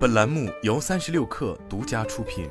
本栏目由三十六氪独家出品。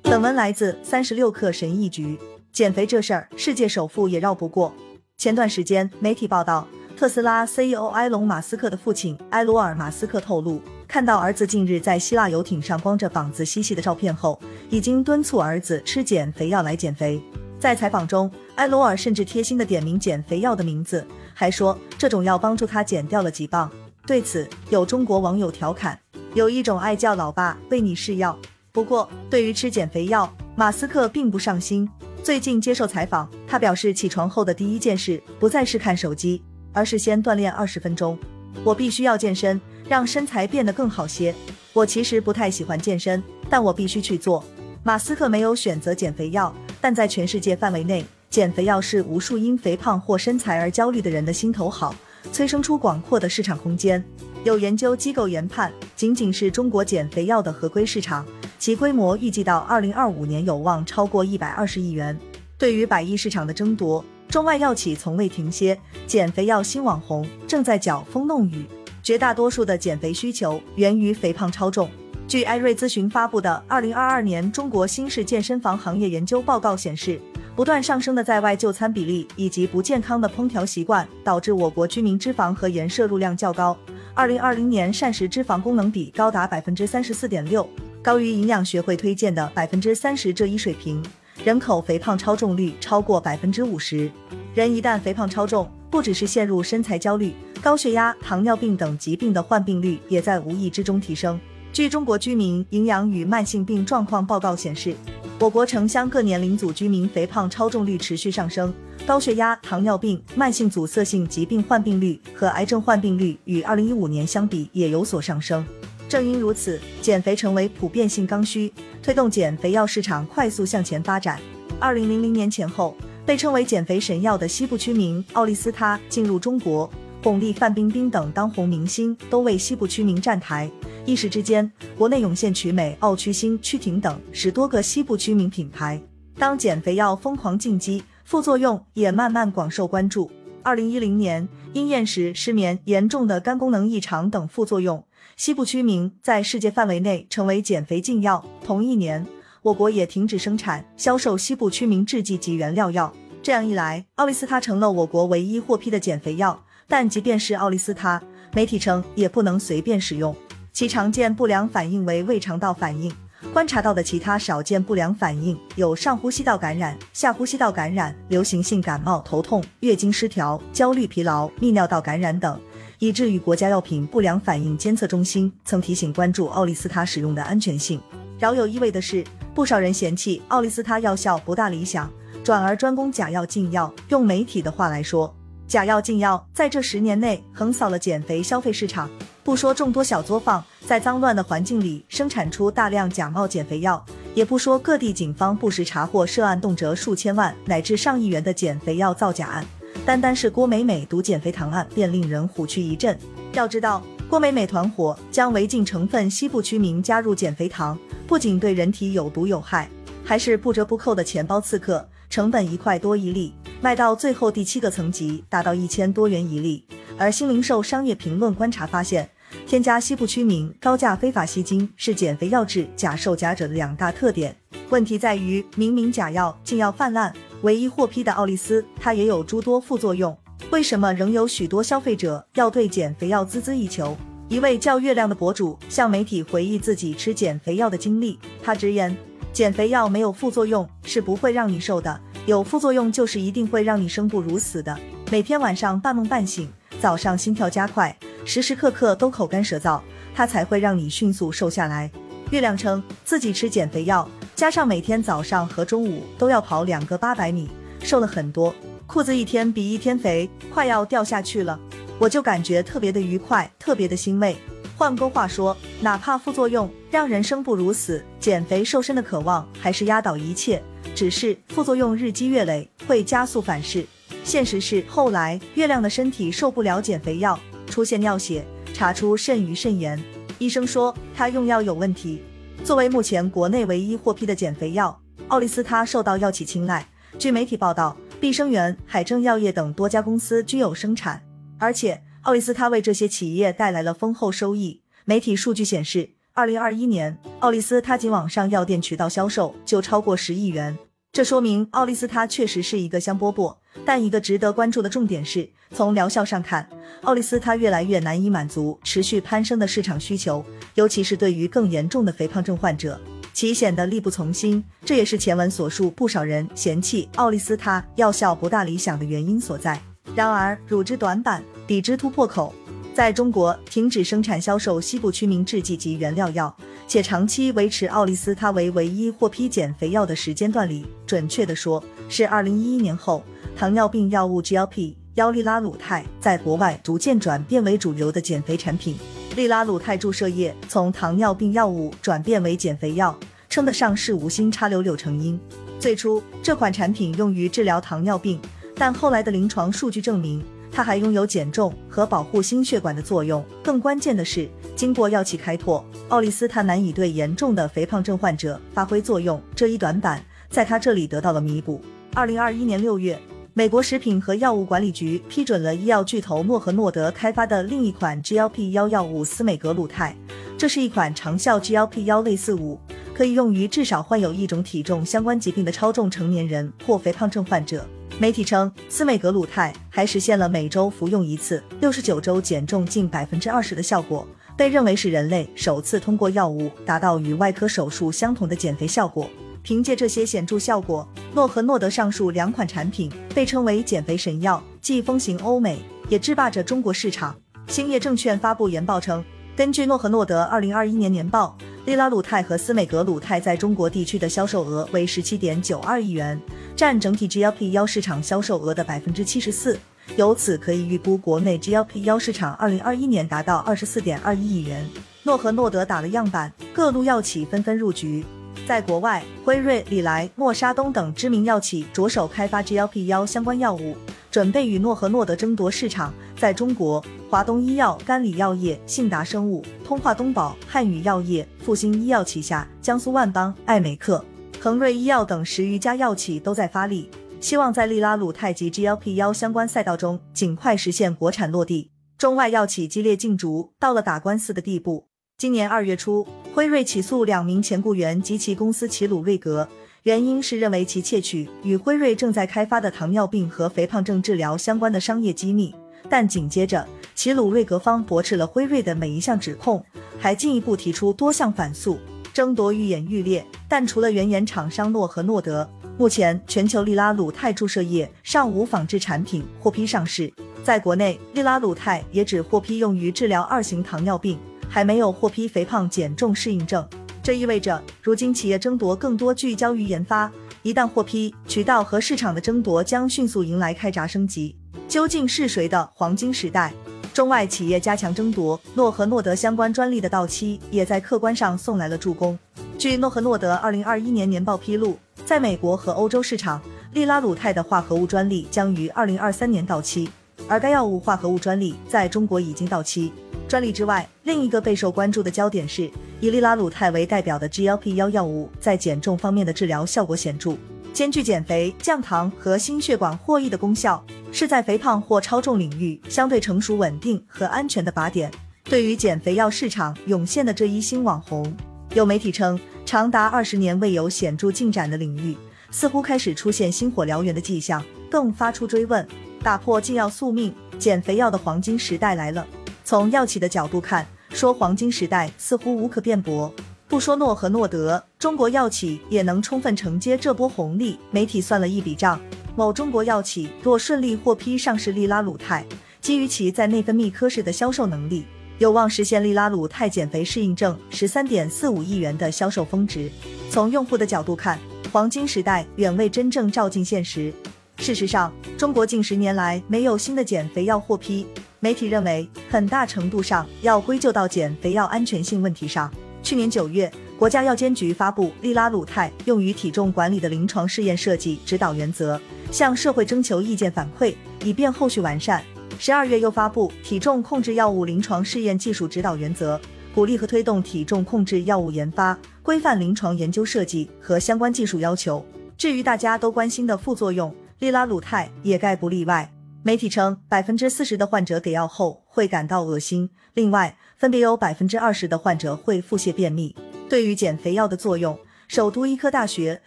本文来自三十六氪神译局。减肥这事儿，世界首富也绕不过。前段时间，媒体报道，特斯拉 CEO 埃隆·马斯克的父亲埃罗尔·马斯克透露，看到儿子近日在希腊游艇上光着膀子嬉戏的照片后，已经敦促儿子吃减肥药来减肥。在采访中，埃罗尔甚至贴心的点名减肥药的名字，还说这种药帮助他减掉了几磅。对此，有中国网友调侃：“有一种爱叫老爸为你试药。”不过，对于吃减肥药，马斯克并不上心。最近接受采访，他表示起床后的第一件事不再是看手机，而是先锻炼二十分钟。我必须要健身，让身材变得更好些。我其实不太喜欢健身，但我必须去做。马斯克没有选择减肥药。但在全世界范围内，减肥药是无数因肥胖或身材而焦虑的人的心头好，催生出广阔的市场空间。有研究机构研判，仅仅是中国减肥药的合规市场，其规模预计到二零二五年有望超过一百二十亿元。对于百亿市场的争夺，中外药企从未停歇，减肥药新网红正在搅风弄雨。绝大多数的减肥需求源于肥胖超重。据艾瑞咨询发布的《二零二二年中国新式健身房行业研究报告》显示，不断上升的在外就餐比例以及不健康的烹调习惯，导致我国居民脂肪和盐摄入量较高。二零二零年膳食脂肪功能比高达百分之三十四点六，高于营养学会推荐的百分之三十这一水平。人口肥胖超重率超过百分之五十。人一旦肥胖超重，不只是陷入身材焦虑，高血压、糖尿病等疾病的患病率也在无意之中提升。据中国居民营养与慢性病状况报告显示，我国城乡各年龄组居民肥胖超重率持续上升，高血压、糖尿病、慢性阻塞性疾病患病率和癌症患病率与二零一五年相比也有所上升。正因如此，减肥成为普遍性刚需，推动减肥药市场快速向前发展。二零零零年前后，被称为减肥神药的西部区名奥利司他进入中国，巩俐、范冰冰等当红明星都为西部曲名站台。一时之间，国内涌现曲美、奥曲星、曲婷等十多个西部曲名品牌。当减肥药疯狂进击，副作用也慢慢广受关注。二零一零年，因厌食、失眠、严重的肝功能异常等副作用，西部曲名在世界范围内成为减肥禁药。同一年，我国也停止生产、销售西部曲名制剂及原料药。这样一来，奥利司他成了我国唯一获批的减肥药。但即便是奥利司他，媒体称也不能随便使用。其常见不良反应为胃肠道反应，观察到的其他少见不良反应有上呼吸道感染、下呼吸道感染、流行性感冒、头痛、月经失调、焦虑、疲劳、泌尿道感染等，以至于国家药品不良反应监测中心曾提醒关注奥利司他使用的安全性。饶有意味的是，不少人嫌弃奥利司他药效不大理想，转而专攻假药禁药。用媒体的话来说，假药禁药在这十年内横扫了减肥消费市场。不说众多小作坊在脏乱的环境里生产出大量假冒减肥药，也不说各地警方不时查获涉案动辄数千万乃至上亿元的减肥药造假案，单单是郭美美毒减肥糖案便令人虎躯一震。要知道，郭美美团伙将违禁成分西部曲名加入减肥糖，不仅对人体有毒有害，还是不折不扣的钱包刺客，成本一块多一粒，卖到最后第七个层级达到一千多元一粒。而新零售商业评论观察发现，添加西部曲名、高价非法吸金是减肥药制假售假者的两大特点。问题在于，明明假药、禁药泛滥，唯一获批的奥利司，它也有诸多副作用，为什么仍有许多消费者要对减肥药孜孜以求？一位叫月亮的博主向媒体回忆自己吃减肥药的经历，他直言，减肥药没有副作用是不会让你瘦的，有副作用就是一定会让你生不如死的，每天晚上半梦半醒。早上心跳加快，时时刻刻都口干舌燥，它才会让你迅速瘦下来。月亮称自己吃减肥药，加上每天早上和中午都要跑两个八百米，瘦了很多，裤子一天比一天肥，快要掉下去了。我就感觉特别的愉快，特别的欣慰。换个话说，哪怕副作用让人生不如死，减肥瘦身的渴望还是压倒一切。只是副作用日积月累，会加速反噬。现实是，后来月亮的身体受不了减肥药，出现尿血，查出肾盂肾炎。医生说他用药有问题。作为目前国内唯一获批的减肥药，奥利司他受到药企青睐。据媒体报道，碧生源、海正药业等多家公司均有生产，而且奥利司他为这些企业带来了丰厚收益。媒体数据显示，二零二一年，奥利司他仅网上药店渠道销售就超过十亿元。这说明奥利司他确实是一个香饽饽。但一个值得关注的重点是，从疗效上看，奥利司他越来越难以满足持续攀升的市场需求，尤其是对于更严重的肥胖症患者。其显得力不从心，这也是前文所述不少人嫌弃奥利司他药效不大理想的原因所在。然而，乳汁短板，底汁突破口，在中国停止生产销售西部曲明制剂及原料药，且长期维持奥利司他为唯一获批减肥药的时间段里，准确的说，是二零一一年后，糖尿病药物 GLP 幺利拉鲁肽在国外逐渐转变为主流的减肥产品。利拉鲁肽注射液从糖尿病药物转变为减肥药，称得上是无心插柳柳成荫。最初这款产品用于治疗糖尿病，但后来的临床数据证明，它还拥有减重和保护心血管的作用。更关键的是，经过药企开拓，奥利司他难以对严重的肥胖症患者发挥作用，这一短板在他这里得到了弥补。二零二一年六月。美国食品和药物管理局批准了医药巨头诺和诺德开发的另一款 GLP 幺药物司美格鲁肽。这是一款长效 GLP 幺类似物，可以用于至少患有一种体重相关疾病的超重成年人或肥胖症患者。媒体称，司美格鲁肽还实现了每周服用一次、六十九周减重近百分之二十的效果，被认为是人类首次通过药物达到与外科手术相同的减肥效果。凭借这些显著效果，诺和诺德上述两款产品被称为减肥神药，既风行欧美，也制霸着中国市场。兴业证券发布研报称，根据诺和诺德二零二一年年报，利拉鲁肽和司美格鲁肽在中国地区的销售额为十七点九二亿元，占整体 GLP 幺市场销售额的百分之七十四。由此可以预估，国内 GLP 幺市场二零二一年达到二十四点二一亿元。诺和诺德打了样板，各路药企纷纷入局。在国外，辉瑞、礼来、默沙东等知名药企着手开发 GLP 幺相关药物，准备与诺和诺德争夺市场。在中国，华东医药、甘李药业、信达生物、通化东宝、汉语药业、复星医药旗下江苏万邦、艾美克、恒瑞医药等十余家药企都在发力，希望在利拉鲁肽及 GLP 幺相关赛道中尽快实现国产落地。中外药企激烈竞逐，到了打官司的地步。今年二月初，辉瑞起诉两名前雇员及其公司齐鲁瑞格，原因是认为其窃取与辉瑞正在开发的糖尿病和肥胖症治疗相关的商业机密。但紧接着，齐鲁瑞格方驳斥了辉瑞的每一项指控，还进一步提出多项反诉，争夺愈演愈烈。但除了原研厂商诺和诺德，目前全球利拉鲁肽注射液尚无仿制产品获批上市。在国内，利拉鲁肽也只获批用于治疗二型糖尿病。还没有获批肥胖减重适应症，这意味着如今企业争夺更多聚焦于研发，一旦获批，渠道和市场的争夺将迅速迎来开闸升级。究竟是谁的黄金时代？中外企业加强争夺，诺和诺德相关专利的到期也在客观上送来了助攻。据诺和诺德二零二一年年报披露，在美国和欧洲市场，利拉鲁肽的化合物专利将于二零二三年到期，而该药物化合物专利在中国已经到期。专利之外，另一个备受关注的焦点是以利拉鲁肽为代表的 GLP 幺药物在减重方面的治疗效果显著，兼具减肥、降糖和心血管获益的功效，是在肥胖或超重领域相对成熟、稳定和安全的靶点。对于减肥药市场涌现的这一新网红，有媒体称，长达二十年未有显著进展的领域，似乎开始出现星火燎原的迹象，更发出追问：打破禁药宿命，减肥药的黄金时代来了。从药企的角度看，说黄金时代似乎无可辩驳。不说诺和诺德，中国药企也能充分承接这波红利。媒体算了一笔账：某中国药企若顺利获批上市利拉鲁肽，基于其在内分泌科室的销售能力，有望实现利拉鲁肽减肥适应症十三点四五亿元的销售峰值。从用户的角度看，黄金时代远未真正照进现实。事实上，中国近十年来没有新的减肥药获批。媒体认为，很大程度上要归咎到减肥药安全性问题上。去年九月，国家药监局发布《利拉鲁肽用于体重管理的临床试验设计指导原则》，向社会征求意见反馈，以便后续完善。十二月又发布《体重控制药物临床试验技术指导原则》，鼓励和推动体重控制药物研发，规范临床研究设计和相关技术要求。至于大家都关心的副作用，利拉鲁肽也概不例外。媒体称，百分之四十的患者给药后会感到恶心。另外，分别有百分之二十的患者会腹泻、便秘。对于减肥药的作用，首都医科大学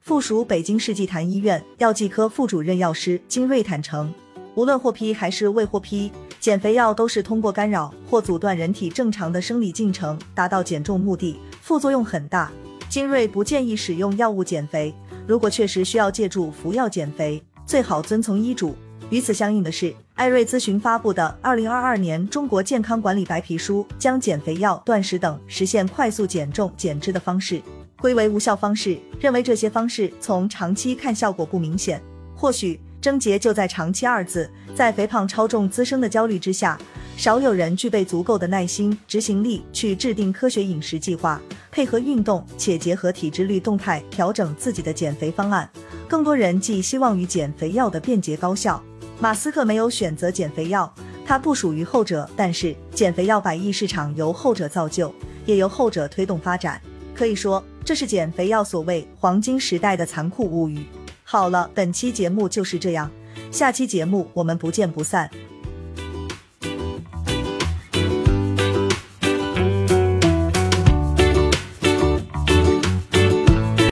附属北京世纪坛医院药剂科副主任药师金瑞坦诚，无论获批还是未获批，减肥药都是通过干扰或阻断人体正常的生理进程，达到减重目的，副作用很大。金瑞不建议使用药物减肥，如果确实需要借助服药减肥，最好遵从医嘱。与此相应的是，艾瑞咨询发布的《二零二二年中国健康管理白皮书》将减肥药、断食等实现快速减重减脂的方式归为无效方式，认为这些方式从长期看效果不明显。或许症结就在“长期”二字，在肥胖超重滋生的焦虑之下，少有人具备足够的耐心、执行力去制定科学饮食计划，配合运动，且结合体脂率动态调整自己的减肥方案。更多人寄希望于减肥药的便捷高效。马斯克没有选择减肥药，他不属于后者。但是，减肥药百亿市场由后者造就，也由后者推动发展。可以说，这是减肥药所谓黄金时代的残酷物语。好了，本期节目就是这样，下期节目我们不见不散。